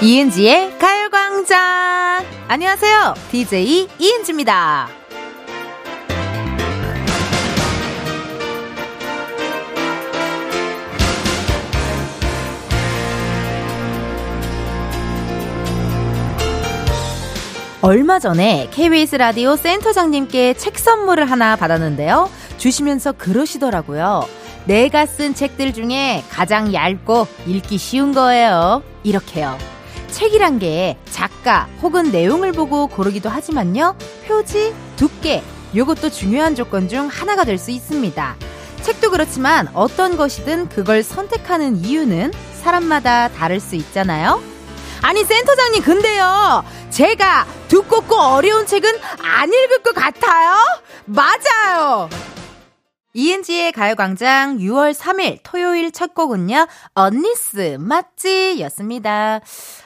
이은지의 가요광장. 안녕하세요. DJ 이은지입니다. 얼마 전에 KBS 라디오 센터장님께 책 선물을 하나 받았는데요. 주시면서 그러시더라고요. 내가 쓴 책들 중에 가장 얇고 읽기 쉬운 거예요. 이렇게요. 책이란 게 작가 혹은 내용을 보고 고르기도 하지만요. 표지, 두께, 요것도 중요한 조건 중 하나가 될 수 있습니다. 책도 그렇지만 어떤 것이든 그걸 선택하는 이유는 사람마다 다를 수 있잖아요. 아니 센터장님 근데요 제가 두껍고 어려운 책은 안 읽을 것 같아요? 맞아요. 이은지의 가요광장 6월 3일 토요일 첫 곡은요, 언니스 맞지? 였습니다.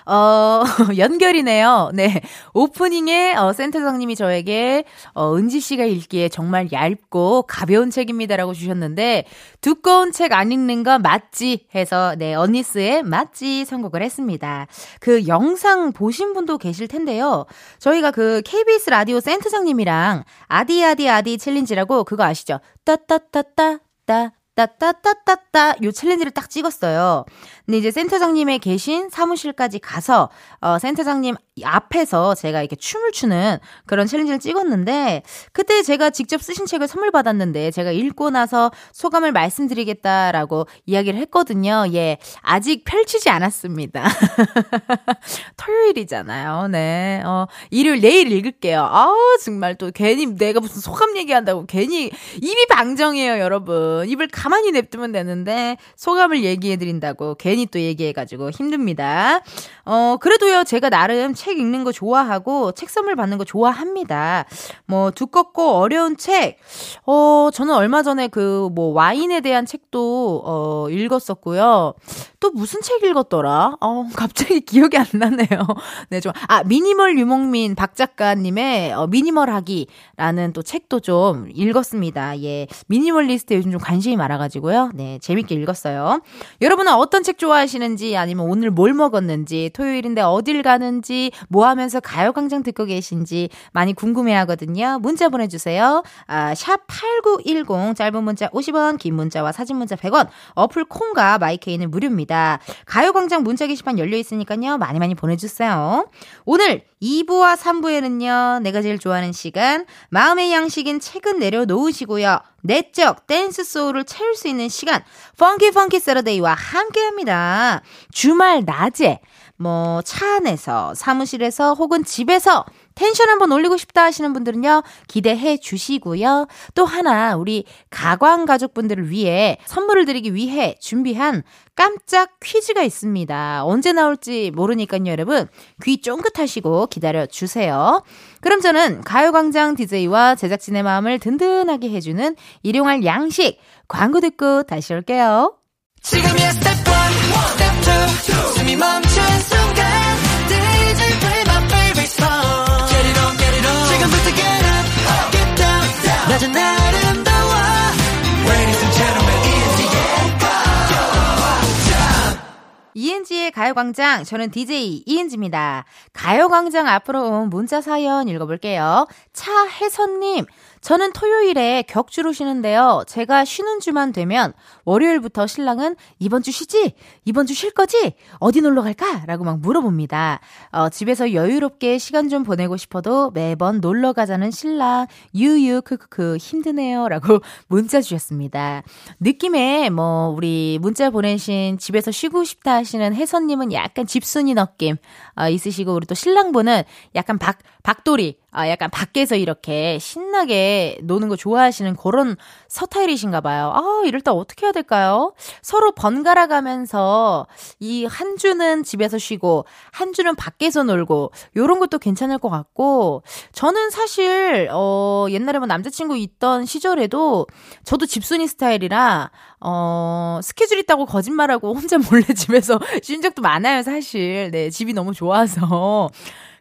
어, 연결이네요. 네. 오프닝에, 어, 센터장님이 저에게, 어, 은지 씨가 읽기에 정말 얇고 가벼운 책입니다라고 주셨는데, 두꺼운 책 안 읽는 거 맞지? 해서, 네, 언니스의 맞지? 선곡을 했습니다. 그 영상 보신 분도 계실 텐데요. 저희가 그 KBS 라디오 센터장님이랑 아디아디 아디 챌린지라고 그거 아시죠? 따따따따, 따, 따따따따따 요 챌린지를 딱 찍었어요. 근데 이제 센터장님의 계신 사무실까지 가서 어 센터장님 앞에서 제가 이렇게 춤을 추는 그런 챌린지를 찍었는데 그때 제가 직접 쓰신 책을 선물 받았는데 제가 읽고 나서 소감을 말씀드리겠다라고 이야기를 했거든요. 예. 아직 펼치지 않았습니다. 토요일이잖아요. 네. 어 일요일 내일 읽을게요. 아우 정말 또 괜히 내가 무슨 소감 얘기한다고 괜히 입이 방정해요, 여러분. 입을 가만히 냅두면 되는데 소감을 얘기해 드린다고 괜히 또 얘기해 가지고 힘듭니다. 어, 그래도요, 제가 나름 책 읽는 거 좋아하고 책 선물 받는 거 좋아합니다. 뭐, 두껍고 어려운 책, 어, 저는 얼마 전에 그 뭐 와인에 대한 책도, 어, 읽었었고요. 또 무슨 책 읽었더라? 어, 갑자기 기억이 안 나네요. 네, 좀, 아, 미니멀 유목민 박 작가님의 어, 미니멀하기라는 또 책도 좀 읽었습니다. 예. 미니멀리스트에 요즘 좀 관심이 많아가지고요. 네, 재밌게 읽었어요. 여러분은 어떤 책 좋아하시는지 아니면 오늘 뭘 먹었는지 토요일인데 어딜 가는지 뭐 하면서 가요광장 듣고 계신지 많이 궁금해 하거든요. 문자 보내주세요. 아, 샵8910 짧은 문자 50원 긴 문자와 사진 문자 100원 어플 콩과 마이케이는 무료입니다. 가요광장 문자 게시판 열려 있으니까요. 많이 많이 보내주세요. 오늘 2부와 3부에는요, 내가 제일 좋아하는 시간, 마음의 양식인 책은 내려놓으시고요. 내적 댄스 소울을 채울 수 있는 시간, 펑키 펑키 세러데이와 함께 합니다. 주말 낮에, 뭐, 차 안에서, 사무실에서, 혹은 집에서 텐션 한번 올리고 싶다 하시는 분들은요, 기대해 주시고요. 또 하나, 우리 가광 가족분들을 위해 선물을 드리기 위해 준비한 깜짝 퀴즈가 있습니다. 언제 나올지 모르니까요, 여러분. 귀 쫑긋하시고 기다려 주세요. 그럼 저는 가요광장 DJ와 제작진의 마음을 든든하게 해주는 일용할 양식 광고 듣고 다시 올게요. 지금이야 스텝 1, 스텝 2, 숨 이은지의 가요광장, 저는 DJ 이은지입니다. 가요광장 앞으로 온 문자 사연 읽어볼게요. 차혜선님, 저는 토요일에 격주로 쉬는데요. 제가 쉬는 주만 되면 월요일부터 신랑은 이번 주 쉬지? 이번 주 쉴 거지? 어디 놀러 갈까? 라고 막 물어봅니다. 어, 집에서 여유롭게 시간 좀 보내고 싶어도 매번 놀러 가자는 신랑, 유유, 크크크, 힘드네요. 라고 문자 주셨습니다. 느낌에 뭐, 우리 문자 보내신 집에서 쉬고 싶다 하시는 혜선님은 약간 집순이 느낌 어, 있으시고, 우리 또 신랑분은 약간 박, 박돌이, 아, 약간 밖에서 이렇게 신나게 노는 거 좋아하시는 그런 서타일이신가 봐요. 아, 이럴 때 어떻게 해야 될까요? 서로 번갈아 가면서 이 한 주는 집에서 쉬고, 한 주는 밖에서 놀고, 요런 것도 괜찮을 것 같고, 저는 사실, 어, 옛날에 뭐 남자친구 있던 시절에도 저도 집순이 스타일이라, 어, 스케줄 있다고 거짓말하고 혼자 몰래 집에서 쉰 적도 많아요, 사실. 네, 집이 너무 좋아서.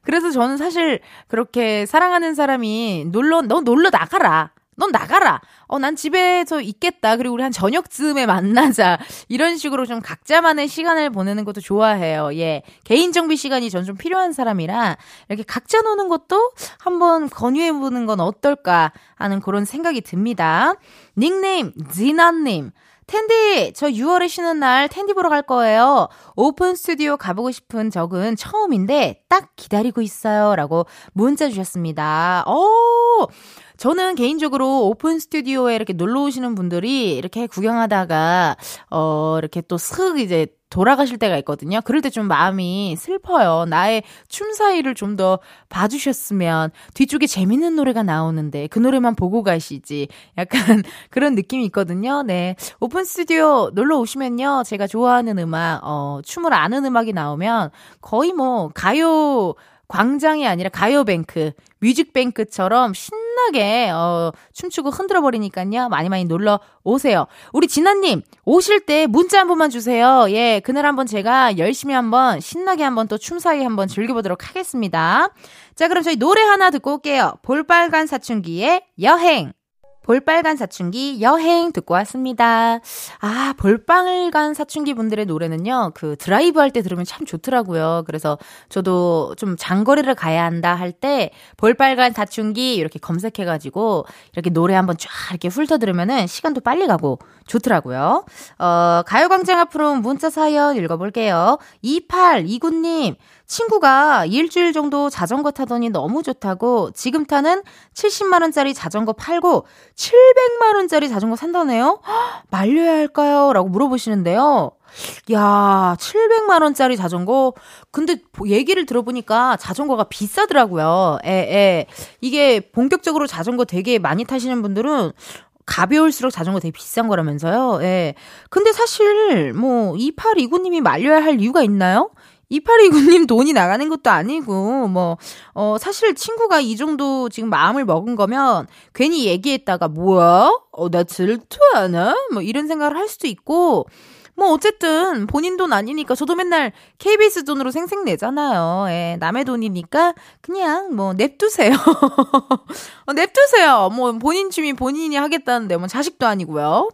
그래서 저는 사실 그렇게 사랑하는 사람이 놀러, 너 놀러 나가라. 넌 나가라. 어, 난 집에서 있겠다. 그리고 우리 한 저녁쯤에 만나자. 이런 식으로 좀 각자만의 시간을 보내는 것도 좋아해요. 예. 개인 정비 시간이 전 좀 필요한 사람이라 이렇게 각자 노는 것도 한번 권유해 보는 건 어떨까 하는 그런 생각이 듭니다. 닉네임, 지나님. 텐디, 저 6월에 쉬는 날 텐디 보러 갈 거예요. 오픈 스튜디오 가보고 싶은 적은 처음인데 딱 기다리고 있어요. 라고 문자 주셨습니다. 오! 저는 개인적으로 오픈 스튜디오에 이렇게 놀러 오시는 분들이 이렇게 구경하다가, 어, 이렇게 또 슥 이제 돌아가실 때가 있거든요. 그럴 때 좀 마음이 슬퍼요. 나의 춤사위를 좀 더 봐주셨으면 뒤쪽에 재밌는 노래가 나오는데 그 노래만 보고 가시지. 약간 그런 느낌이 있거든요. 네. 오픈 스튜디오 놀러 오시면요. 제가 좋아하는 음악, 어, 춤을 아는 음악이 나오면 거의 뭐 가요 광장이 아니라 가요뱅크, 뮤직뱅크처럼 신 나게 어, 춤추고 흔들어 버리니까요. 많이 많이 놀러 오세요. 우리 진아님 오실 때 문자 한 번만 주세요. 예, 그날 한번 제가 열심히 한번 신나게 한번 또 춤사위 한번 즐겨보도록 하겠습니다. 자, 그럼 저희 노래 하나 듣고 올게요. 볼빨간 사춘기의 여행. 볼빨간 사춘기 여행 듣고 왔습니다. 아, 볼빨간 사춘기 분들의 노래는요, 그 드라이브 할 때 들으면 참 좋더라고요. 그래서 저도 좀 장거리를 가야 한다 할 때 볼빨간 사춘기 이렇게 검색해가지고 이렇게 노래 한번 쫙 이렇게 훑어 들으면은 시간도 빨리 가고 좋더라고요. 어, 가요광장 앞으로 문자 사연 읽어볼게요. 2829님, 친구가 일주일 정도 자전거 타더니 너무 좋다고 지금 타는 70만원짜리 자전거 팔고 700만원짜리 자전거 산다네요? 말려야 할까요? 라고 물어보시는데요. 야, 700만 원짜리 자전거? 근데 얘기를 들어보니까 자전거가 비싸더라고요. 에, 에. 이게 본격적으로 자전거 되게 많이 타시는 분들은 가벼울수록 자전거 되게 비싼 거라면서요. 예. 근데 사실 뭐 2829님이 말려야 할 이유가 있나요? 2829님 돈이 나가는 것도 아니고, 뭐, 어, 사실 친구가 이 정도 지금 마음을 먹은 거면 괜히 얘기했다가, 뭐야? 어, 나 질투하나? 뭐 이런 생각을 할 수도 있고, 뭐 어쨌든 본인 돈 아니니까 저도 맨날 KBS 돈으로 생생 내잖아요. 예, 남의 돈이니까 그냥 뭐 냅두세요. 어, 냅두세요. 뭐 본인 취미 본인이 하겠다는데 뭐 자식도 아니고요.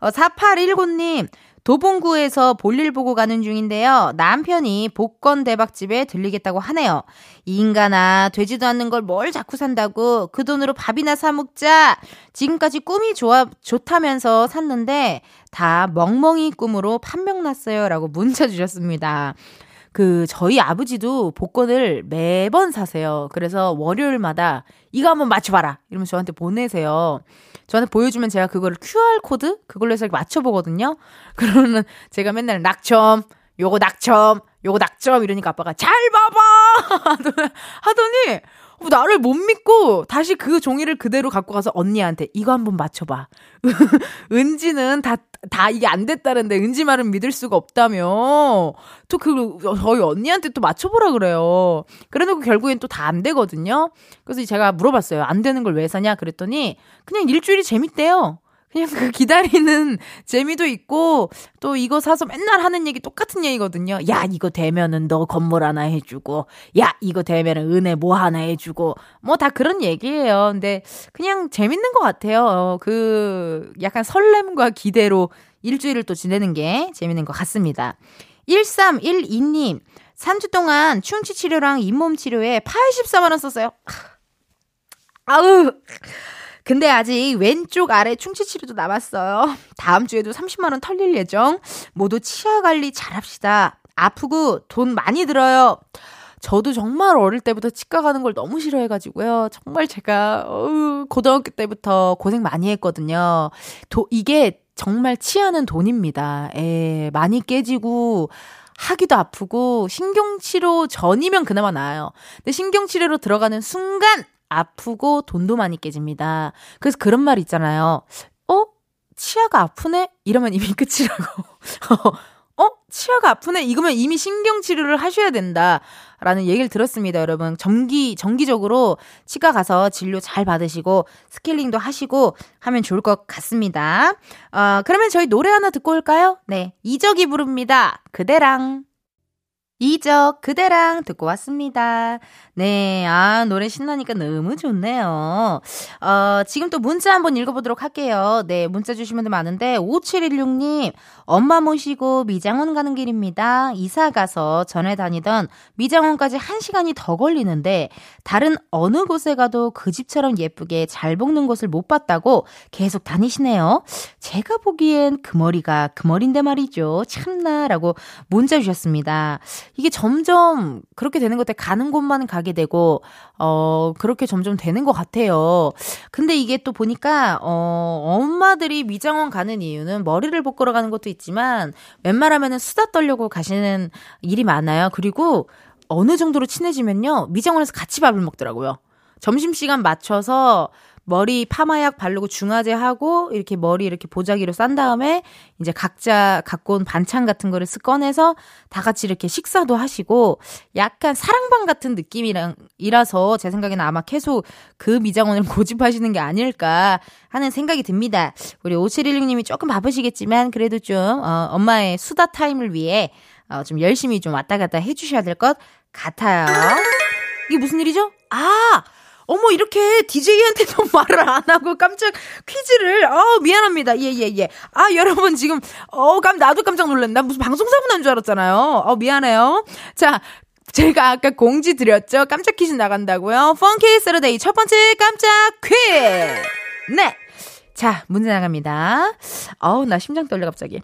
어, 4819님 도봉구에서 볼일 보고 가는 중인데요. 남편이 복권 대박집에 들리겠다고 하네요. 이 인간아, 되지도 않는 걸 뭘 자꾸 산다고 그 돈으로 밥이나 사 먹자. 지금까지 꿈이 좋아 좋다면서 샀는데 다 멍멍이 꿈으로 판명 났어요 라고 문자 주셨습니다. 그 저희 아버지도 복권을 매번 사세요. 그래서 월요일마다 이거 한번 맞춰봐라 이러면서 저한테 보내세요. 저한테 보여주면 제가 그거를 QR 코드 그걸로 해서 맞춰 보거든요. 그러면 제가 맨날 낙첨, 요거 낙첨, 요거 낙첨 이러니까 아빠가 잘 봐봐 하더니 어, 나를 못 믿고 다시 그 종이를 그대로 갖고 가서 언니한테 이거 한번 맞춰봐. 은지는 다, 다 이게 안 됐다는데 은지 말은 믿을 수가 없다며. 또 그, 저희 언니한테 또 맞춰보라 그래요. 그래 놓고 결국엔 또 다 안 되거든요. 그래서 제가 물어봤어요. 안 되는 걸 왜 사냐? 그랬더니 그냥 일주일이 재밌대요. 그냥 그 기다리는 재미도 있고 또 이거 사서 맨날 하는 얘기 똑같은 얘기거든요. 야 이거 되면은 너 건물 하나 해주고 야 이거 되면은 은혜 뭐 하나 해주고 뭐 다 그런 얘기예요. 근데 그냥 재밌는 것 같아요. 어, 그 약간 설렘과 기대로 일주일을 또 지내는 게 재밌는 것 같습니다. 1312님 3주 동안 충치 치료랑 잇몸 치료에 84만 원 썼어요. 아우 근데 아직 왼쪽 아래 충치 치료도 남았어요. 다음 주에도 30만 원 털릴 예정. 모두 치아 관리 잘합시다. 아프고 돈 많이 들어요. 저도 정말 어릴 때부터 치과 가는 걸 너무 싫어해가지고요. 정말 제가, 고등학교 때부터 고생 많이 했거든요. 도, 이게 정말 치아는 돈입니다. 에, 많이 깨지고, 하기도 아프고, 신경치료 전이면 그나마 나아요. 근데 신경치료로 들어가는 순간, 아프고 돈도 많이 깨집니다. 그래서 그런 말 있잖아요. 어? 치아가 아프네? 이러면 이미 끝이라고. 어? 치아가 아프네? 이거면 이미 신경치료를 하셔야 된다. 라는 얘기를 들었습니다, 여러분. 정기, 정기적으로 치과 가서 진료 잘 받으시고, 스케일링도 하시고 하면 좋을 것 같습니다. 어, 그러면 저희 노래 하나 듣고 올까요? 네. 이적이 부릅니다. 그대랑. 이 이적 그대랑 듣고 왔습니다. 네, 아, 노래 신나니까 너무 좋네요. 어, 지금 또 문자 한번 읽어보도록 할게요. 네, 문자 주시면 더 많은데, 5716님, 엄마 모시고 미장원 가는 길입니다. 이사 가서 전에 다니던 미장원까지 1시간이 더 걸리는데, 다른 어느 곳에 가도 그 집처럼 예쁘게 잘 볶는 곳을 못 봤다고 계속 다니시네요. 제가 보기엔 그 머리가 그 머리인데 말이죠. 참나라고 문자 주셨습니다. 이게 점점 그렇게 되는 것 같아. 가는 곳만 가게 되고, 어, 그렇게 점점 되는 것 같아요. 근데 이게 또 보니까, 어, 엄마들이 미장원 가는 이유는 머리를 볶으러 가는 것도 있지만, 웬만하면은 수다 떨려고 가시는 일이 많아요. 그리고 어느 정도로 친해지면요, 미장원에서 같이 밥을 먹더라고요. 점심시간 맞춰서 머리 파마약 바르고 중화제 하고 이렇게 머리 이렇게 보자기로 싼 다음에 이제 각자 갖고 온 반찬 같은 거를 쓱 꺼내서 다 같이 이렇게 식사도 하시고 약간 사랑방 같은 느낌이랑 이라서 제 생각에는 아마 계속 그 미장원을 고집하시는 게 아닐까 하는 생각이 듭니다. 우리 5716님이 조금 바쁘시겠지만 그래도 좀 어, 엄마의 수다 타임을 위해 어, 좀 열심히 좀 왔다 갔다 해주셔야 될 것 같아요. 이게 무슨 일이죠? 아! 어머, 이렇게 DJ한테도 말을 안 하고 깜짝 퀴즈를, 어, 미안합니다. 예, 예, 예. 아, 여러분 지금, 어, 깜, 나도 깜짝 놀랐나? 무슨 방송사고 난 줄 알았잖아요. 어, 미안해요. 자, 제가 아까 공지 드렸죠? 깜짝 퀴즈 나간다고요? Funky Saturday 첫 번째 깜짝 퀴즈! 네! 자, 문제 나갑니다. 어우, 나 심장 떨려, 갑자기.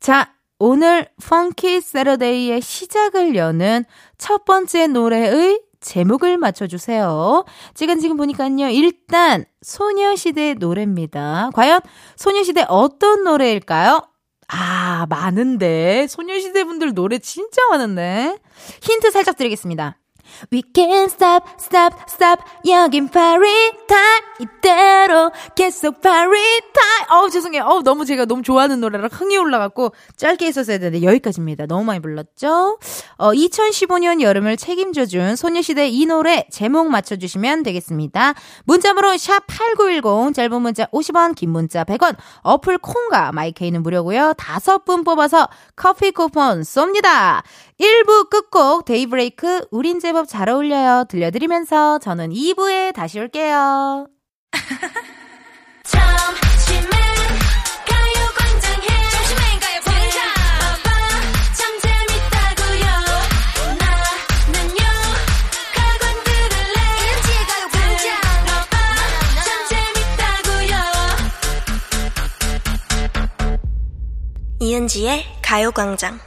자, 오늘 Funky Saturday의 시작을 여는 첫 번째 노래의 제목을 맞춰주세요. 지금 지금 보니까요. 일단 소녀시대 노래입니다. 과연 소녀시대 어떤 노래일까요? 아, 많은데. 소녀시대 분들 노래 진짜 많은데. 힌트 살짝 드리겠습니다. We can't stop, stop, stop. 여긴 party time. 이대로 계속 party time. 어우, 죄송해요. 어우, 너무 제가 너무 좋아하는 노래라 흥이 올라갖고, 짧게 했었어야 되는데, 여기까지입니다. 너무 많이 불렀죠? 어, 2015년 여름을 책임져준 소녀시대 이 노래 제목 맞춰주시면 되겠습니다. 문자번호 샵8910, 짧은 문자 50원, 긴 문자 100원, 어플 콩과 마이케이는 무료고요 다섯 분 뽑아서 커피 쿠폰 쏩니다. 1부 끝곡 데이브레이크 우린 제법 잘 어울려요 들려드리면서 저는 2부에 다시 올게요. 이은지의 가요광장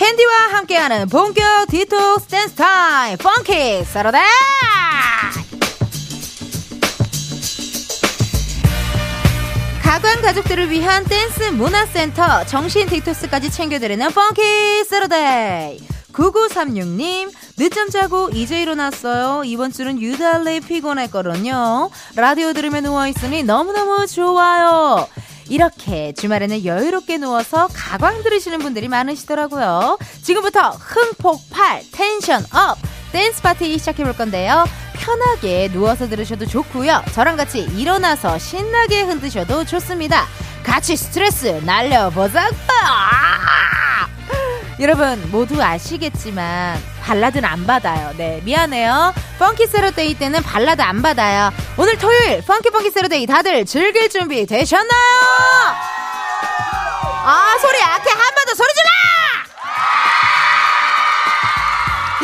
텐디와 함께하는 본격 디톡스 댄스 타임. Funky Saturday! 가광 가족들을 위한 댄스 문화센터 정신 디톡스까지 챙겨드리는 Funky Saturday 9936님 늦잠 자고 이제 일어났어요. 이번 주는 유달리 피곤했거든요. 라디오 들으며 누워있으니 너무너무 좋아요 이렇게 주말에는 여유롭게 누워서 가광 들으시는 분들이 많으시더라고요. 지금부터 흥폭발, 텐션 up, 댄스 파티 시작해 볼 건데요. 편하게 누워서 들으셔도 좋고요. 저랑 같이 일어나서 신나게 흔드셔도 좋습니다. 같이 스트레스 날려보자고! 여러분 모두 아시겠지만 발라드는 안 받아요. 네 미안해요. Funky Saturday 때는 발라드 안 받아요. 오늘 토요일 Funky Funky Saturday 다들 즐길 준비 되셨나요? 아 소리 약해 한 번 더 소리 질러!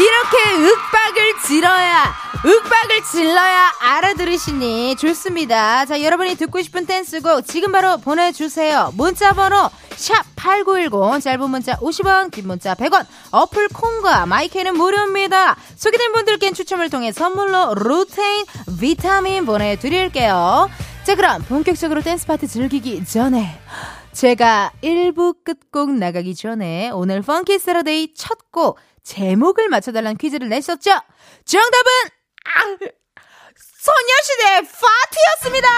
이렇게 윽박을 질러야 윽박을 질러야 알아들으시니 좋습니다. 자 여러분이 듣고 싶은 댄스곡 지금 바로 보내주세요. 문자번호 샵8910 짧은 문자 50원 긴 문자 100원 어플 콩과 마이케이는 무료입니다. 소개된 분들께는 추첨을 통해 선물로 루테인 비타민 보내드릴게요. 자 그럼 본격적으로 댄스 파티 즐기기 전에 제가 1부 끝곡 나가기 전에 오늘 Funky Saturday 첫 곡 제목을 맞춰달라는 퀴즈를 냈었죠. 정답은 아, 소녀시대 파티였습니다.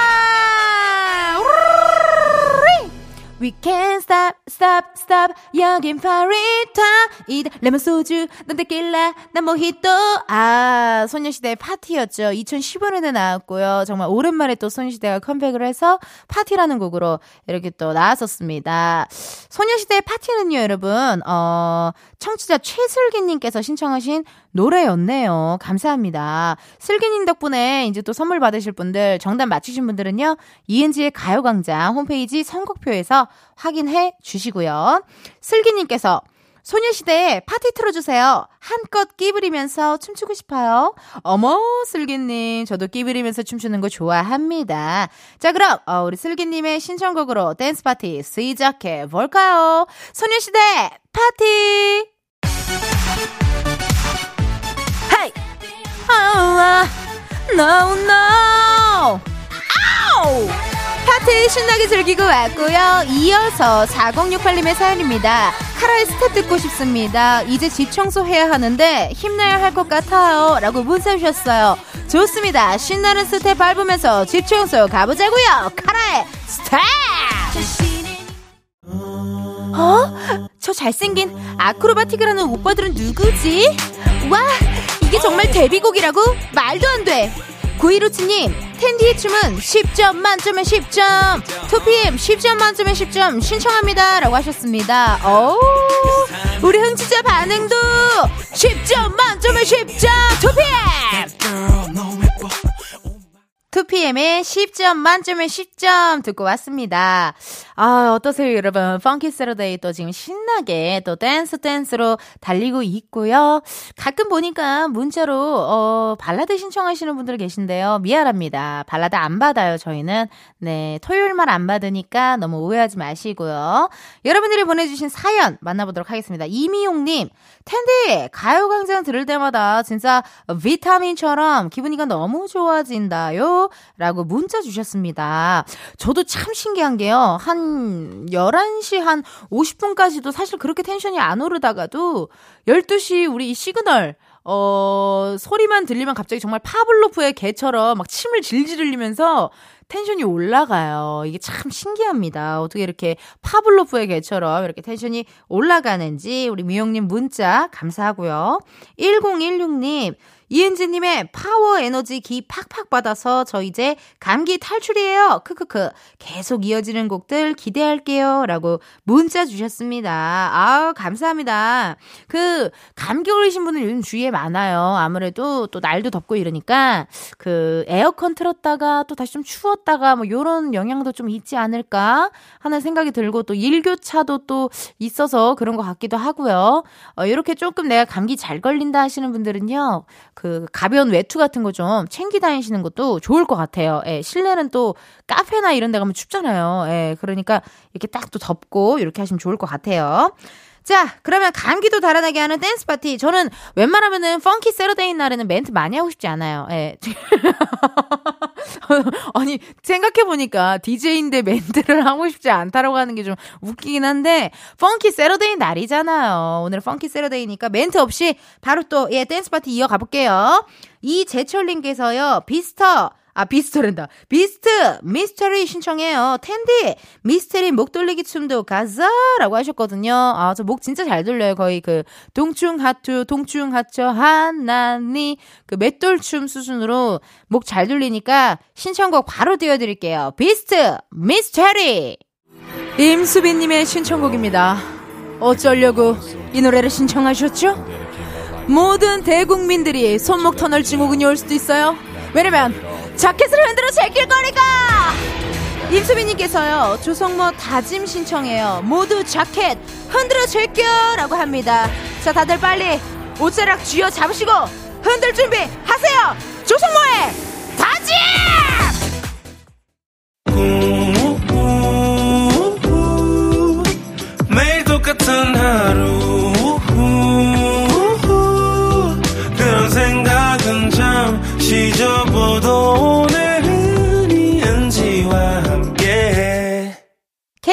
We can't stop, stop, stop. 여긴 파리타. 이들 레몬 소주, 넌 데킬라, 난 모히또. 아, 소녀시대의 파티였죠. 2015년에 나왔고요. 정말 오랜만에 또 소녀시대가 컴백을 해서 파티라는 곡으로 이렇게 또 나왔었습니다. 소녀시대의 파티는요, 여러분, 어, 청취자 최슬기님께서 신청하신 노래였네요. 감사합니다. 슬기님 덕분에 이제 또 선물 받으실 분들, 정답 맞히신 분들은요, 이은지의 가요광장 홈페이지 선곡표에서 확인해 주시고요. 슬기님께서 소녀시대 파티 틀어주세요. 한껏 끼부리면서 춤추고 싶어요. 어머, 슬기님. 저도 끼부리면서 춤추는 거 좋아합니다. 자, 그럼, 어, 우리 슬기님의 신청곡으로 댄스 파티 시작해 볼까요? 소녀시대 파티! No, no! 아우! 파티 신나게 즐기고 왔고요. 이어서 4068님의 사연입니다. 카라의 스텝 듣고 싶습니다. 이제 집 청소해야 하는데 힘내야 할 것 같아요. 라고 문자 주셨어요. 좋습니다. 신나는 스텝 밟으면서 집 청소 가보자고요. 카라의 스텝! 어? 저 잘생긴 아크로바틱을 하는 오빠들은 누구지? 와, 이게 정말 데뷔곡이라고? 말도 안 돼. 9157님, 텐디의 춤은 10점 만점에 10점, 2PM 10점 만점에 10점 신청합니다. 라고 하셨습니다. 오, 우리 흥취자 반응도 10점 만점에 10점, 2PM! 2PM의 10점 만점에 10점 듣고 왔습니다. 아, 어떠세요, 여러분? Funky Saturday 또 지금 신나게 또 댄스 댄스로 달리고 있고요. 가끔 보니까 문자로, 어, 발라드 신청하시는 분들 계신데요. 미안합니다. 발라드 안 받아요, 저희는. 네, 토요일만 안 받으니까 너무 오해하지 마시고요. 여러분들이 보내주신 사연 만나보도록 하겠습니다. 이미용님, 텐디, 가요광장 들을 때마다 진짜 비타민처럼 기분이가 너무 좋아진다요. 라고 문자 주셨습니다. 저도 참 신기한 게요. 한 11시 한 50분까지도 사실 그렇게 텐션이 안 오르다가도 12시 우리 시그널 어, 소리만 들리면 갑자기 정말 파블로프의 개처럼 막 침을 질질 흘리면서 텐션이 올라가요. 이게 참 신기합니다. 어떻게 이렇게 파블로프의 개처럼 이렇게 텐션이 올라가는지 우리 미용님 문자 감사하고요. 1016님 이은지님의 파워 에너지 기 팍팍 받아서 저 이제 감기 탈출이에요. 크크크. 계속 이어지는 곡들 기대할게요. 라고 문자 주셨습니다. 아우, 감사합니다. 그, 감기 걸리신 분은 요즘 주위에 많아요. 아무래도 또 날도 덥고 이러니까 그 에어컨 틀었다가 또 다시 좀 추웠다가 뭐 요런 영향도 좀 있지 않을까 하는 생각이 들고 또 일교차도 또 있어서 그런 것 같기도 하고요. 어, 이렇게 조금 내가 감기 잘 걸린다 하시는 분들은요. 그 가벼운 외투 같은 거 좀 챙기 다니시는 것도 좋을 것 같아요. 예, 실내는 또 카페나 이런 데 가면 춥잖아요. 예, 그러니까 이렇게 딱 또 덮고 이렇게 하시면 좋을 것 같아요. 자, 그러면 감기도 달아나게 하는 댄스 파티. 저는 웬만하면은 Funky Saturday 날에는 멘트 많이 하고 싶지 않아요. 예. 아니, 생각해보니까 DJ인데 멘트를 하고 싶지 않다라고 하는 게 좀 웃기긴 한데, Funky Saturday 날이잖아요. 오늘 Funky Saturday니까 멘트 없이 바로 또, 예, 댄스 파티 이어가 볼게요. 이재철님께서요, 비스터, 아, 비스터랜다. 비스트, 미스터리 신청해요. 텐디, 미스터리 목 돌리기 춤도 가자! 라고 하셨거든요. 아, 저 목 진짜 잘 돌려요. 거의 그, 동충 하투, 동충 하처, 하나니, 그 맷돌춤 수준으로 목 잘 돌리니까 신청곡 바로 띄워드릴게요. 비스트, 미스터리! 임수빈님의 신청곡입니다. 어쩌려고 이 노래를 신청하셨죠? 모든 대국민들이 손목 터널 증후군이 올 수도 있어요. 왜냐면 자켓을 흔들어 제낄 거니까! 임수빈님께서요, 조성모 다짐 신청해요. 모두 자켓 흔들어 제껴! 라고 합니다. 자, 다들 빨리 옷자락 쥐어 잡으시고 흔들 준비 하세요! 조성모의 다짐! 매일 똑같은 하루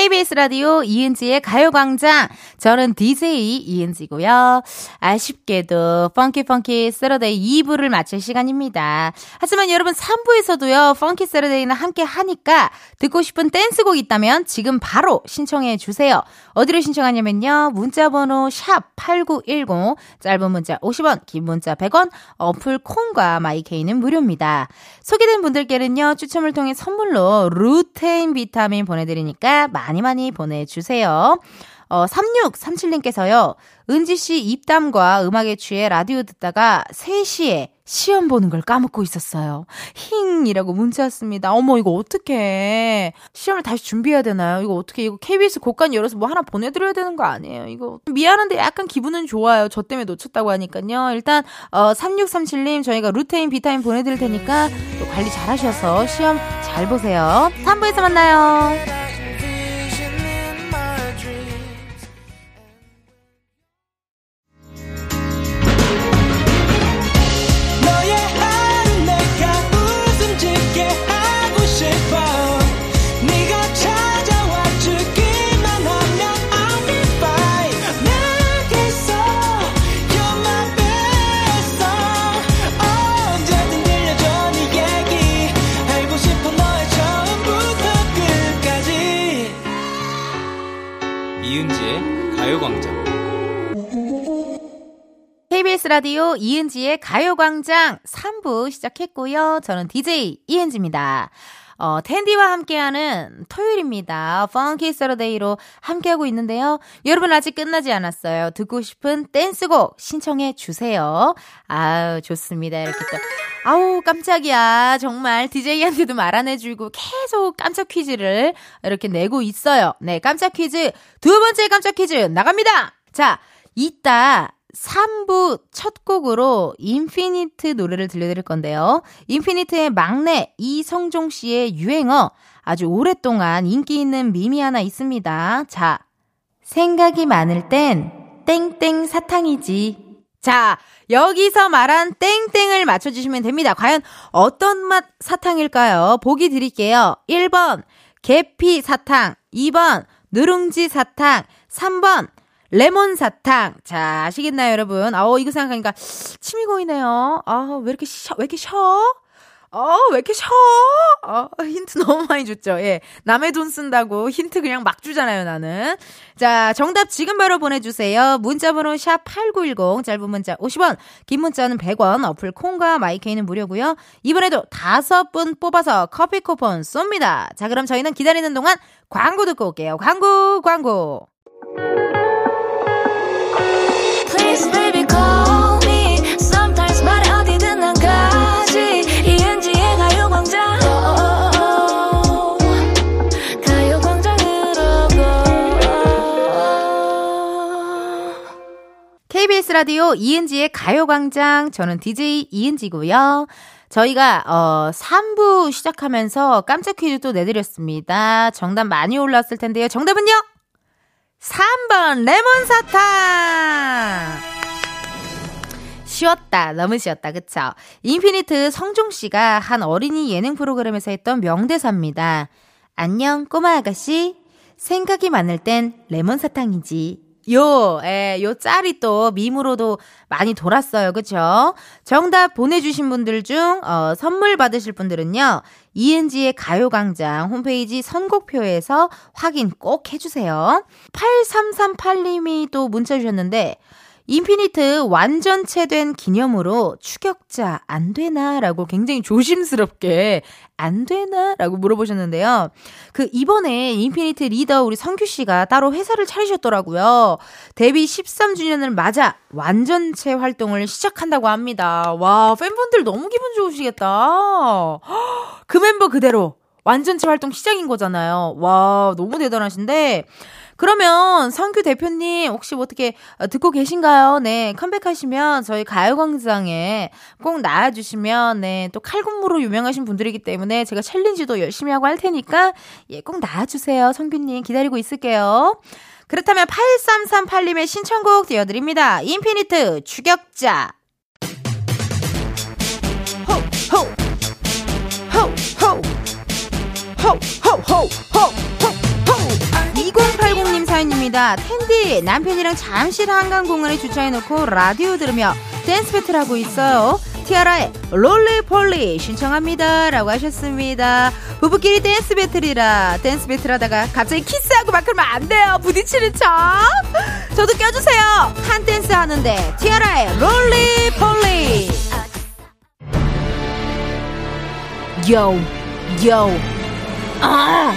KBS 라디오 이은지의 가요광장. 저는 DJ 이은지고요. 아쉽게도 Funky Funky Saturday 2부를 마칠 시간입니다. 하지만 여러분 3부에서도요. Funky Saturday는 함께 하니까 듣고 싶은 댄스곡 있다면 지금 바로 신청해 주세요. 어디로 신청하냐면요. 문자 번호 샵 8910 짧은 문자 50원, 긴 문자 100원, 어플 콩과 마이케이는 무료입니다. 소개된 분들께는요. 추첨을 통해 선물로 루테인 비타민 보내 드리니까 많이 많이 보내주세요. 어, 3637님께서요, 은지씨 입담과 음악에 취해 라디오 듣다가 3시에 시험 보는 걸 까먹고 있었어요. 힝 이라고 문자 왔습니다. 어머, 이거 어떡해. 시험을 다시 준비해야 되나요? 이거 어떻게, 이거 KBS 곡간 열어서 뭐 하나 보내드려야 되는 거 아니에요? 이거. 미안한데 약간 기분은 좋아요. 저 때문에 놓쳤다고 하니까요. 일단, 어, 3637님, 저희가 루테인, 비타민 보내드릴 테니까 또 관리 잘 하셔서 시험 잘 보세요. 3부에서 만나요. 라디오 이은지의 가요광장 3부 시작했고요. 저는 DJ 이은지입니다. 어, 은디와 함께하는 토요일입니다. Funky Saturday로 함께하고 있는데요. 여러분 아직 끝나지 않았어요. 듣고 싶은 댄스곡 신청해 주세요. 아우, 좋습니다. 이렇게 또. 아우, 깜짝이야. 정말 DJ한테도 말 안 해주고 계속 깜짝 퀴즈를 이렇게 내고 있어요. 네, 깜짝 퀴즈. 두 번째 깜짝 퀴즈 나갑니다. 자, 이따 3부 첫 곡으로 인피니트 노래를 들려드릴 건데요. 인피니트의 막내 이성종 씨의 유행어 아주 오랫동안 인기 있는 밈이 하나 있습니다. 자, 생각이 많을 땐 땡땡 사탕이지. 자, 여기서 말한 땡땡을 맞춰주시면 됩니다. 과연 어떤 맛 사탕일까요? 보기 드릴게요. 1번, 계피 사탕. 2번, 누룽지 사탕. 3번, 레몬 사탕. 자, 아시겠나요, 여러분? 아우, 이거 생각하니까 침이 고이네요. 아, 왜 이렇게 쉬, 왜 이렇게 쉬어? 어, 왜 이렇게 쉬어? 어, 힌트 너무 많이 줬죠. 예. 남의 돈 쓴다고 힌트 그냥 막 주잖아요, 나는. 자, 정답 지금 바로 보내주세요. 문자번호 샵8910, 짧은 문자 50원, 긴 문자는 100원, 어플 콩과 마이케이는 무료고요 이번에도 다섯 분 뽑아서 커피 쿠폰 쏩니다. 자, 그럼 저희는 기다리는 동안 광고 듣고 올게요. 광고, 광고. KBS 라디오 이은지의 가요광장. 저는 DJ 이은지고요. 저희가 어 3부 시작하면서 깜짝 퀴즈 또 내드렸습니다. 정답 많이 올라왔을 텐데요. 정답은요? 3번 레몬 사탕. 쉬웠다. 너무 쉬웠다. 그쵸? 인피니트 성종 씨가 한 어린이 예능 프로그램에서 했던 명대사입니다. 안녕, 꼬마 아가씨. 생각이 많을 땐 레몬 사탕이지. 요, 예, 요 짤이 또 밈으로도 많이 돌았어요. 그쵸? 정답 보내주신 분들 중, 어, 선물 받으실 분들은요, 이은지의 가요광장 홈페이지 선곡표에서 확인 꼭 해주세요. 8338님이 또 문자 주셨는데, 인피니트 완전체 된 기념으로 추격자 안 되나? 라고 굉장히 조심스럽게 안 되나? 라고 물어보셨는데요. 그 이번에 인피니트 리더 우리 성규 씨가 따로 회사를 차리셨더라고요. 데뷔 13주년을 맞아 완전체 활동을 시작한다고 합니다. 와, 팬분들 너무 기분 좋으시겠다. 그 멤버 그대로 완전체 활동 시작인 거잖아요. 와, 너무 대단하신데 그러면 성규 대표님 혹시 뭐 어떻게 어, 듣고 계신가요? 네, 컴백하시면 저희 가요광장에 꼭 나와주시면 네, 또 칼군무로 유명하신 분들이기 때문에 제가 챌린지도 열심히 하고 할 테니까 예, 꼭 나와주세요. 성규님 기다리고 있을게요. 그렇다면 8338님의 신청곡 띄워드립니다. 인피니트 추격자. 호, 호, 호, 호, 호, 호, 호, 호, 호, 호. 사연입니다. 은디, 남편이랑 잠실 한강공원에 주차해놓고 라디오 들으며 댄스 배틀 하고 있어요. 티아라의 롤리폴리 신청합니다. 라고 하셨습니다. 부부끼리 댄스 배틀이라 댄스 배틀 하다가 갑자기 키스하고 막 그러면 안 돼요. 부딪히는 척. 저도 껴주세요. 한 댄스 하는데 티아라의 롤리폴리. 요, 요. 아.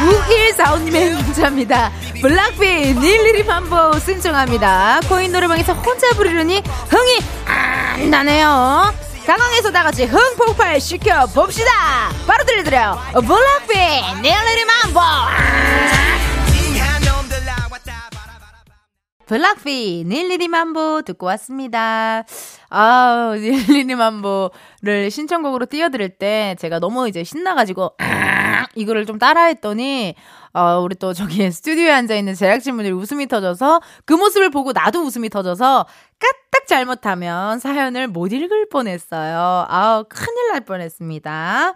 6145님의 문자입니다. 블락비 닐리리 맘보 신청합니다. 코인 노래방에서 혼자 부르려니 흥이 안 나네요. 가광에서 다 같이 흥 폭발 시켜 봅시다. 바로 들려드려요. 블락비 닐리리 맘보. 블락비 닐리리 맘보 듣고 왔습니다. 아, 닐리리 맘보를 신청곡으로 띄워드릴 때 제가 너무 이제 신나가지고 이거를 좀 따라했더니 어, 우리 또 저기 스튜디오에 앉아있는 제작진분들이 웃음이 터져서 그 모습을 보고 나도 웃음이 터져서 까딱 잘못하면 사연을 못 읽을 뻔했어요. 아우, 큰일 날 뻔했습니다.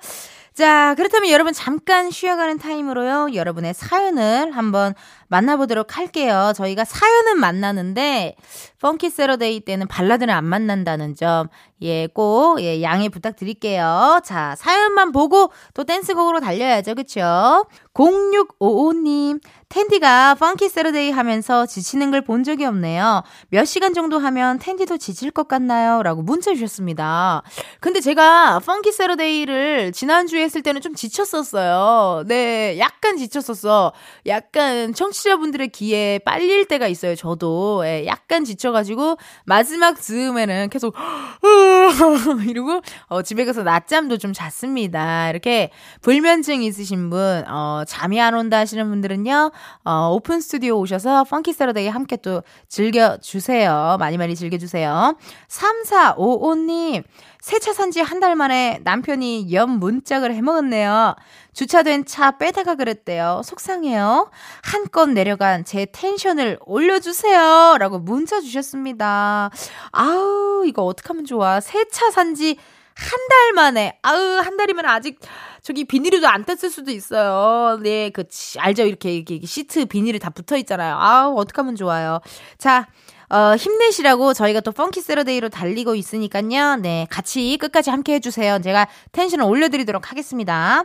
자, 그렇다면 여러분 잠깐 쉬어가는 타임으로요. 여러분의 사연을 한번 만나보도록 할게요. 저희가 사연은 만나는데 Funky Saturday 때는 발라드는 안 만난다는 점, 예, 꼭 예, 양해 부탁드릴게요. 자, 사연만 보고 또 댄스곡으로 달려야죠. 그쵸? 0655님, 은디가 Funky Saturday 하면서 지치는 걸 본 적이 없네요. 몇 시간 정도 하면 은디도 지칠 것 같나요? 라고 문자 주셨습니다. 근데 제가 Funky Saturday를 지난주에 했을 때는 좀 지쳤었어요. 네, 약간 지쳤었어. 약간 청취자분들의 기에 빨릴 때가 있어요. 저도. 예, 약간 지쳐가지고 마지막 즈음에는 계속 이러고 어, 집에 가서 낮잠도 좀 잤습니다. 이렇게 불면증 있으신 분, 어, 잠이 안 온다 하시는 분들은요, 어, 오픈 스튜디오 오셔서 Funky Saturday 함께 또 즐겨 주세요. 많이 많이 즐겨 주세요. 3455님, 새 차 산 지 한 달 만에 남편이 옆 문짝을 해먹었네요. 주차된 차 빼다가 그랬대요. 속상해요. 한껏 내려간 제 텐션을 올려주세요. 라고 문자 주셨습니다. 아우, 이거 어떡하면 좋아. 새 차 산 지 한 달 만에. 아우, 한 달이면 아직 저기 비닐도 안 뗐을 수도 있어요. 네, 그, 치- 알죠? 이렇게, 이렇게 시트 비닐이 다 붙어 있잖아요. 아우, 어떡하면 좋아요. 자, 어, 힘내시라고 저희가 또 펑키 세러데이로 달리고 있으니까요. 네, 같이 끝까지 함께 해주세요. 제가 텐션을 올려드리도록 하겠습니다.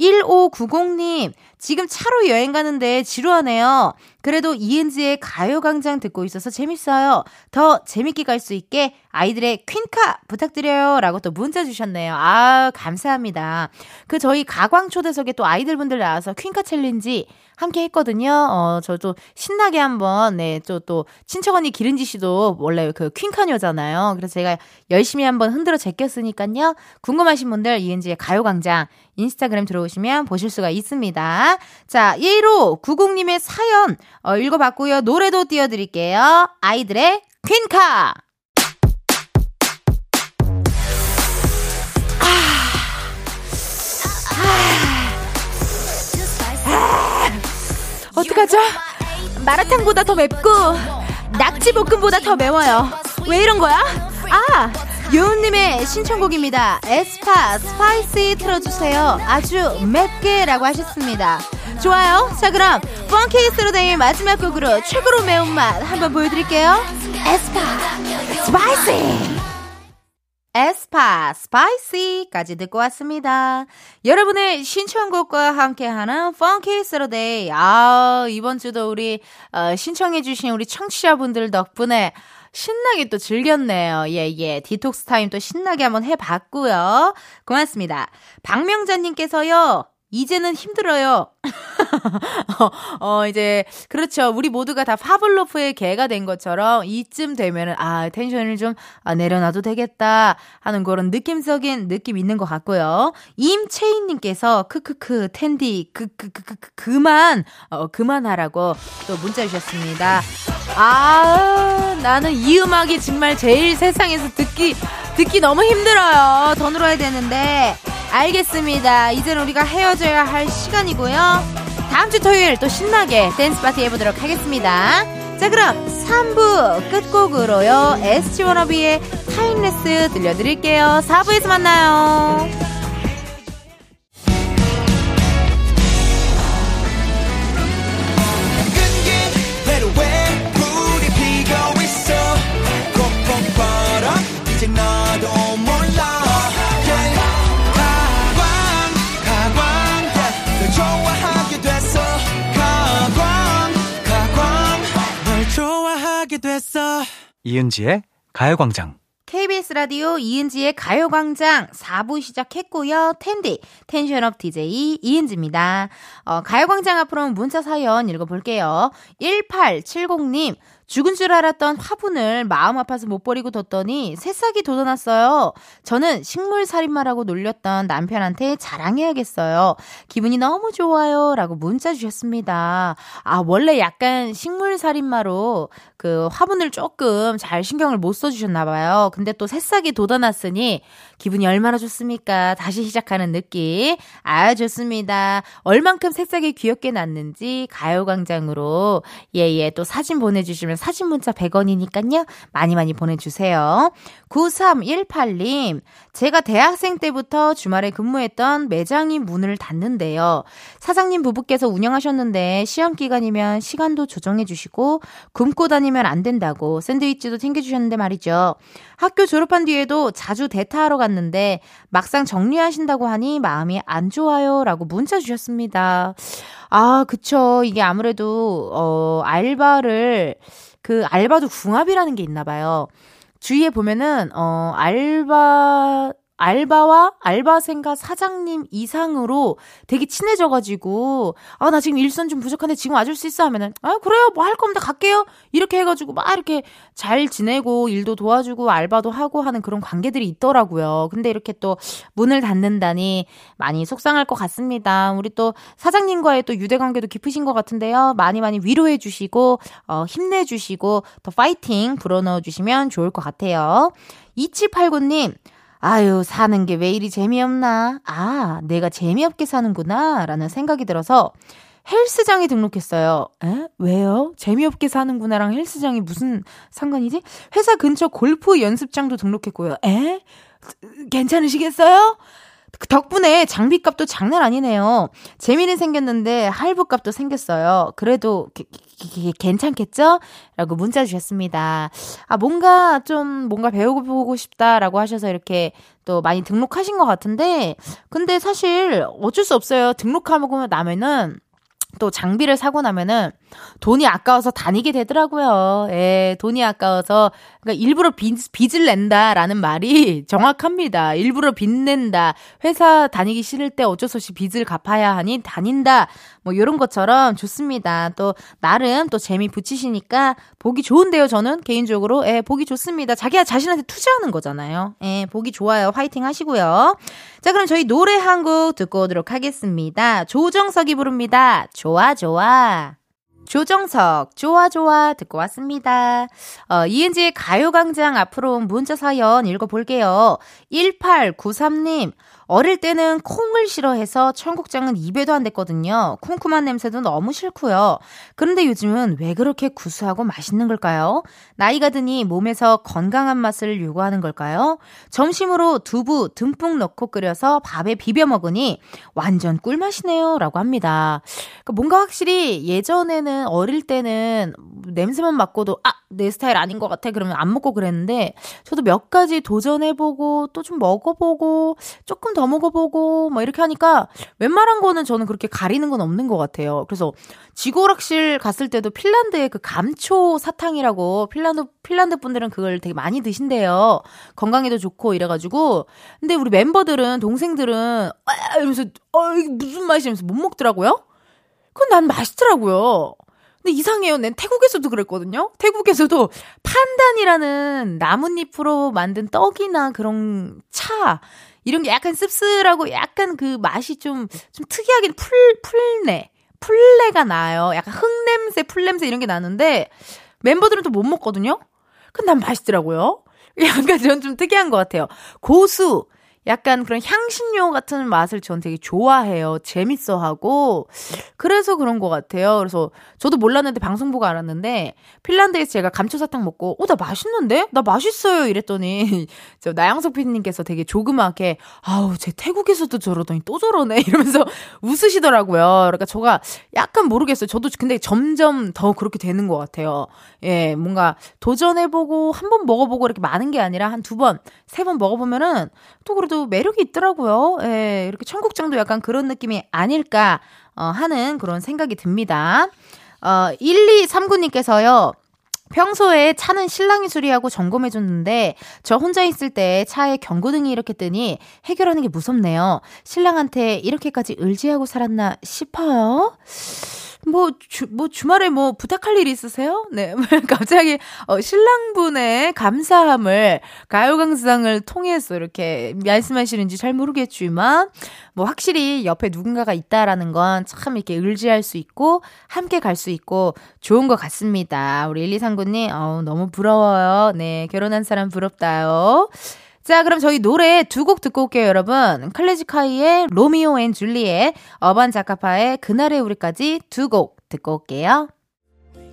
1590님, 지금 차로 여행 가는데 지루하네요. 그래도 이은지의 가요광장 듣고 있어서 재밌어요. 더 재밌게 갈 수 있게 아이들의 퀸카 부탁드려요. 라고 또 문자 주셨네요. 아, 감사합니다. 그 저희 가광초대석에 또 아이들분들 나와서 퀸카 챌린지 함께 했거든요. 어, 저도 신나게 한번, 네, 또, 또, 친척 언니 길은지 씨도 원래 그 퀸카녀잖아요. 그래서 제가 열심히 한번 흔들어 제꼈으니까요. 궁금하신 분들 이은지의 가요광장 인스타그램 들어오시면 보실 수가 있습니다. 자, 예로 90님의 사연, 어, 읽어봤고요. 노래도 띄워드릴게요. 아이들의 퀸카! 어떡하죠? 마라탕보다 더 맵고 낙지볶음보다 더 매워요. 왜 이런 거야? 아, 요은님의 신청곡입니다. 에스파 Spicy 틀어주세요. 아주 맵게라고 하셨습니다. 좋아요. 자 그럼 Funky Saturday 마지막 곡으로 최고로 매운맛 한번 보여드릴게요. 에스파 Spicy. 에스파 Spicy까지 듣고 왔습니다. 여러분의 신청곡과 함께하는 Funky Saturday. 아 이번 주도 우리 어, 신청해주신 우리 청취자분들 덕분에 신나게 또 즐겼네요. 예, 예. 디톡스 타임 또 신나게 한번 해봤고요. 고맙습니다. 박명자님께서요. 이제는 힘들어요. 어, 어, 이제, 그렇죠. 우리 모두가 다 파블로프의 개가 된 것처럼 이쯤 되면은, 아, 텐션을 좀 아, 내려놔도 되겠다 하는 그런 느낌적인 느낌 있는 것 같고요. 임채인님께서, 크크크, 텐디, 그, 그, 그, 그, 그, 그만, 어, 그만하라고 또 문자 주셨습니다. 아, 나는 이 음악이 정말 제일 세상에서 듣기, 듣기 너무 힘들어요. 더 늘어야 되는데. 알겠습니다. 이제는 우리가 헤어져야 할 시간이고요. 다음 주 토요일 또 신나게 댄스 파티 해보도록 하겠습니다. 자, 그럼 3부 끝곡으로요. SG 워너비의 Timeless 들려드릴게요. 4부에서 만나요. 이은지의 가요광장. KBS 라디오 이은지의 가요광장 4부 시작했고요. 텐디, 텐션업 DJ 이은지입니다. 어, 가요광장 앞으로 문자 사연 읽어볼게요. 1870님, 죽은 줄 알았던 화분을 마음 아파서 못 버리고 뒀더니 새싹이 돋아났어요. 저는 식물 살인마라고 놀렸던 남편한테 자랑해야겠어요. 기분이 너무 좋아요. 라고 문자 주셨습니다. 아, 원래 약간 식물 살인마로 그 화분을 조금 잘 신경을 못 써주셨나 봐요. 근데 또 새싹이 돋아났으니 기분이 얼마나 좋습니까? 다시 시작하는 느낌. 아, 좋습니다. 얼만큼 새싹이 귀엽게 났는지 가요광장으로 예, 예, 또 사진 보내주시면 사진 문자 100원이니까요. 많이 많이 보내주세요. 9318님, 제가 대학생 때부터 주말에 근무했던 매장이 문을 닫는데요. 사장님 부부께서 운영하셨는데 시험 기간이면 시간도 조정해 주시고 굶고 다니면 안 된다고 샌드위치도 챙겨주셨는데 말이죠. 학교 졸업한 뒤에도 자주 대타하러 갔는데 막상 정리하신다고 하니 마음이 안 좋아요. 라고 문자 주셨습니다. 아, 그쵸. 이게 아무래도, 어, 알바를, 그 알바도 궁합이라는 게 있나 봐요. 주위에 보면은, 어, 알바, 알바와 알바생과 사장님 이상으로 되게 친해져가지고, 아, 나 지금 일선 좀 부족한데 지금 와줄 수 있어? 하면은, 아, 그래요. 뭐 할 겁니다. 갈게요. 이렇게 해가지고 막 이렇게 잘 지내고 일도 도와주고 알바도 하고 하는 그런 관계들이 있더라고요. 근데 이렇게 또 문을 닫는다니 많이 속상할 것 같습니다. 우리 또 사장님과의 또 유대 관계도 깊으신 것 같은데요. 많이 많이 위로해 주시고, 어, 힘내 주시고, 더 파이팅 불어넣어 주시면 좋을 것 같아요. 2789님, 아유, 사는 게 왜 이리 재미없나? 아, 내가 재미없게 사는구나. 라는 생각이 들어서 헬스장에 등록했어요. 에? 왜요? 재미없게 사는구나랑 헬스장이 무슨 상관이지? 회사 근처 골프 연습장도 등록했고요. 에? 괜찮으시겠어요? 그 덕분에 장비값도 장난 아니네요. 재미는 생겼는데 할부값도 생겼어요. 그래도 게- 게- 게- 괜찮겠죠? 라고 문자 주셨습니다. 아, 뭔가 좀 뭔가 배워보고 싶다라고 하셔서 이렇게 또 많이 등록하신 것 같은데, 근데 사실 어쩔 수 없어요. 등록하고 나면은 또 장비를 사고 나면은 돈이 아까워서 다니게 되더라고요. 예, 돈이 아까워서 그러니까 일부러 빚, 빚을 낸다라는 말이 정확합니다. 일부러 빚 낸다. 회사 다니기 싫을 때 어쩔 수 없이 빚을 갚아야 하니 다닌다. 뭐 이런 것처럼 좋습니다. 또 나름 또 재미 붙이시니까 보기 좋은데요. 저는 개인적으로 예, 보기 좋습니다. 자기가 자신한테 투자하는 거잖아요. 예, 보기 좋아요. 화이팅 하시고요. 자, 그럼 저희 노래 한 곡 듣고 오도록 하겠습니다. 조정석이 부릅니다. 좋아, 좋아. 조정석, 좋아, 좋아, 듣고 왔습니다. 어, 이은지의 가요광장 앞으로 온 문자 사연 읽어볼게요. 1893님, 어릴 때는 콩을 싫어해서 청국장은 입에도 안 댔거든요. 쿰쿰한 냄새도 너무 싫고요. 그런데 요즘은 왜 그렇게 구수하고 맛있는 걸까요? 나이가 드니 몸에서 건강한 맛을 요구하는 걸까요? 점심으로 두부 듬뿍 넣고 끓여서 밥에 비벼 먹으니 완전 꿀맛이네요. 라고 합니다. 그러니까 뭔가 확실히 예전에는 어릴 때는 냄새만 맡고도 아, 내 스타일 아닌 것 같아. 그러면 안 먹고 그랬는데 저도 몇 가지 도전해보고 또 좀 먹어보고 조금 더 먹어보고 뭐 이렇게 하니까 웬만한 거는 저는 그렇게 가리는 건 없는 것 같아요. 그래서 지고락실 갔을 때도 핀란드의 그 감초 사탕이라고 핀란드 핀란드 분들은 그걸 되게 많이 드신대요. 건강에도 좋고 이래가지고 근데 우리 멤버들은 동생들은 아 이러면서 어 이게 무슨 맛이면서 못 먹더라고요. 그건 난 맛있더라고요. 근데 이상해요. 난 태국에서도 그랬거든요. 태국에서도 판단이라는 나뭇잎으로 만든 떡이나 그런 차 이런 게 약간 씁쓸하고 약간 그 맛이 좀 좀 특이하게 풀 풀내 풀내가 나요. 약간 흙 냄새, 풀 냄새 이런 게 나는데 멤버들은 또 못 먹거든요. 근데 난 맛있더라고요. 약간 전좀 특이한 것 같아요. 고수 약간 그런 향신료 같은 맛을 전 되게 좋아해요. 재밌어 하고. 그래서 그런 것 같아요. 그래서 저도 몰랐는데 방송 보고 알았는데 핀란드에서 제가 감초사탕 먹고 어, 나 맛있는데? 나 맛있어요. 이랬더니 저 나영석 PD님께서 되게 조그맣게 아우, 제 태국에서도 저러더니 또 저러네. 이러면서 웃으시더라고요. 그러니까 저가 약간 모르겠어요. 저도 근데 점점 더 그렇게 되는 것 같아요. 예, 뭔가 도전해보고 한 번 먹어보고 이렇게 많은 게 아니라 한 두 번, 세 번 먹어보면은 또 그래도 매력이 있더라고요. 예, 이렇게 청국장도 약간 그런 느낌이 아닐까 어, 하는 그런 생각이 듭니다. 어, 1239님께서요. 평소에 차는 신랑이 수리하고 점검해 줬는데 저 혼자 있을 때 차에 경고등이 이렇게 뜨니 해결하는 게 무섭네요. 신랑한테 이렇게까지 의지하고 살았나 싶어요. 뭐, 주, 뭐, 주말에 뭐, 부탁할 일 있으세요? 네. 갑자기, 어, 신랑분의 감사함을 가요광장을 통해서 이렇게 말씀하시는지 잘 모르겠지만, 뭐, 확실히 옆에 누군가가 있다라는 건 참 이렇게 의지할 수 있고, 함께 갈 수 있고, 좋은 것 같습니다. 우리 1239님, 어우, 너무 부러워요. 네. 결혼한 사람 부럽다요. 자, 그럼 저희 노래 두 곡 듣고 올게요, 여러분. 클래지콰이의 Romeo and Juliet, 어반 자카파의 그날의 우리까지 두 곡 듣고 올게요.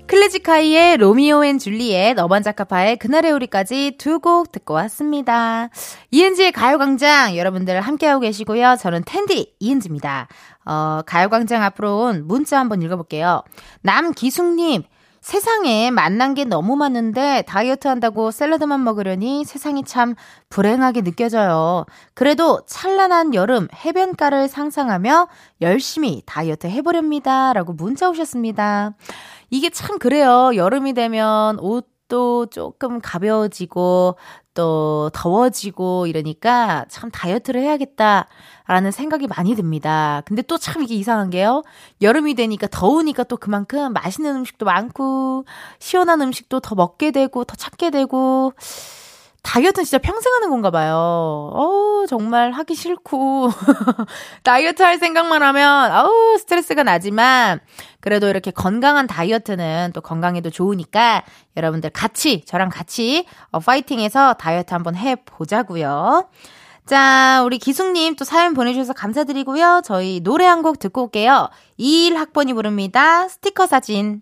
클래지콰이의 Romeo and Juliet, 어반 자카파의 그날의 우리까지 두 곡 듣고 왔습니다. 이은지의 가요광장 여러분들 함께하고 계시고요. 저는 텐디 이은지입니다. 어, 가요광장 앞으로 온 문자 한번 읽어볼게요. 남기숙님, 세상에 맛난 게 너무 많은데 다이어트 한다고 샐러드만 먹으려니 세상이 참 불행하게 느껴져요. 그래도 찬란한 여름 해변가를 상상하며 열심히 다이어트 해보렵니다. 라고 문자 오셨습니다. 이게 참 그래요. 여름이 되면 옷 도 조금 가벼워지고 또 더워지고 이러니까 참 다이어트를 해야겠다라는 생각이 많이 듭니다. 근데 또 참 이게 이상한 게요. 여름이 되니까 더우니까 또 그만큼 맛있는 음식도 많고 시원한 음식도 더 먹게 되고 더 찾게 되고 다이어트는 진짜 평생 하는 건가 봐요. 어 정말 하기 싫고. 다이어트 할 생각만 하면, 아우, 스트레스가 나지만, 그래도 이렇게 건강한 다이어트는 또 건강에도 좋으니까, 여러분들 같이, 저랑 같이, 어, 파이팅해서 다이어트 한번 해보자고요 자, 우리 기숙님 또 사연 보내주셔서 감사드리고요. 저희 노래 한 곡 듣고 올게요. 21학번이 부릅니다. 스티커 사진.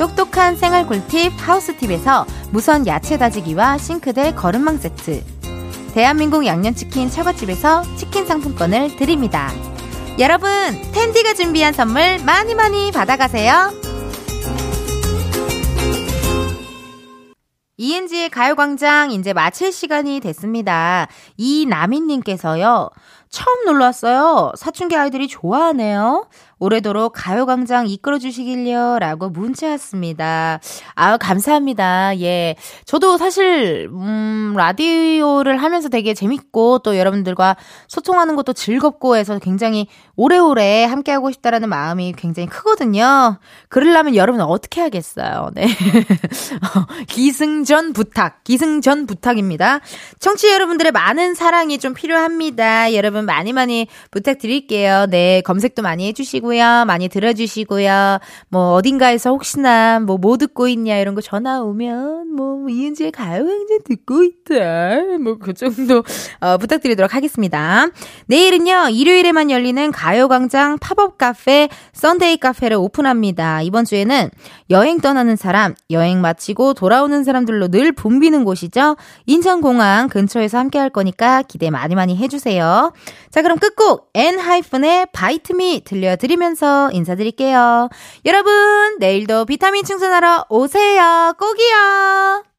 똑똑한 생활 꿀팁 하우스팁에서 무선 야채 다지기와 싱크대 거름망 세트, 대한민국 양념치킨 처갓집에서 치킨 상품권을 드립니다. 여러분, 텐디가 준비한 선물 많이 많이 받아가세요. 이은지의 가요광장 이제 마칠 시간이 됐습니다. 이나민님께서요. 처음 놀러 왔어요. 사춘기 아이들이 좋아하네요. 올해도록 가요광장 이끌어 주시길요. 라고 문자 왔습니다. 아유, 감사합니다. 예. 저도 사실, 음, 라디오를 하면서 되게 재밌고 또 여러분들과 소통하는 것도 즐겁고 해서 굉장히 오래오래 함께하고 싶다라는 마음이 굉장히 크거든요. 그러려면 여러분 어떻게 하겠어요. 네. 기승전 부탁. 기승전 부탁입니다. 청취 여러분들의 많은 사랑이 좀 필요합니다. 여러분 많이 많이 부탁드릴게요. 네. 검색도 많이 해주시고요. 많이 들어주시고요. 뭐 어딘가에서 혹시나 뭐 뭐 듣고 있냐 이런 거 전화 오면 뭐 이은지의 가요광장 듣고 있다. 뭐 그 정도 어, 부탁드리도록 하겠습니다. 내일은요. 일요일에만 열리는 가요광장 팝업 카페 Sunday 카페를 오픈합니다. 이번 주에는 여행 떠나는 사람, 여행 마치고 돌아오는 사람들로 늘 붐비는 곳이죠. 인천공항 근처에서 함께 할 거니까 기대 많이 많이 해주세요. 자, 그럼 끝곡 엔하이픈의 Bite Me 들려드리면서 인사드릴게요. 여러분, 내일도 비타민 충전하러 오세요. 꼭이요.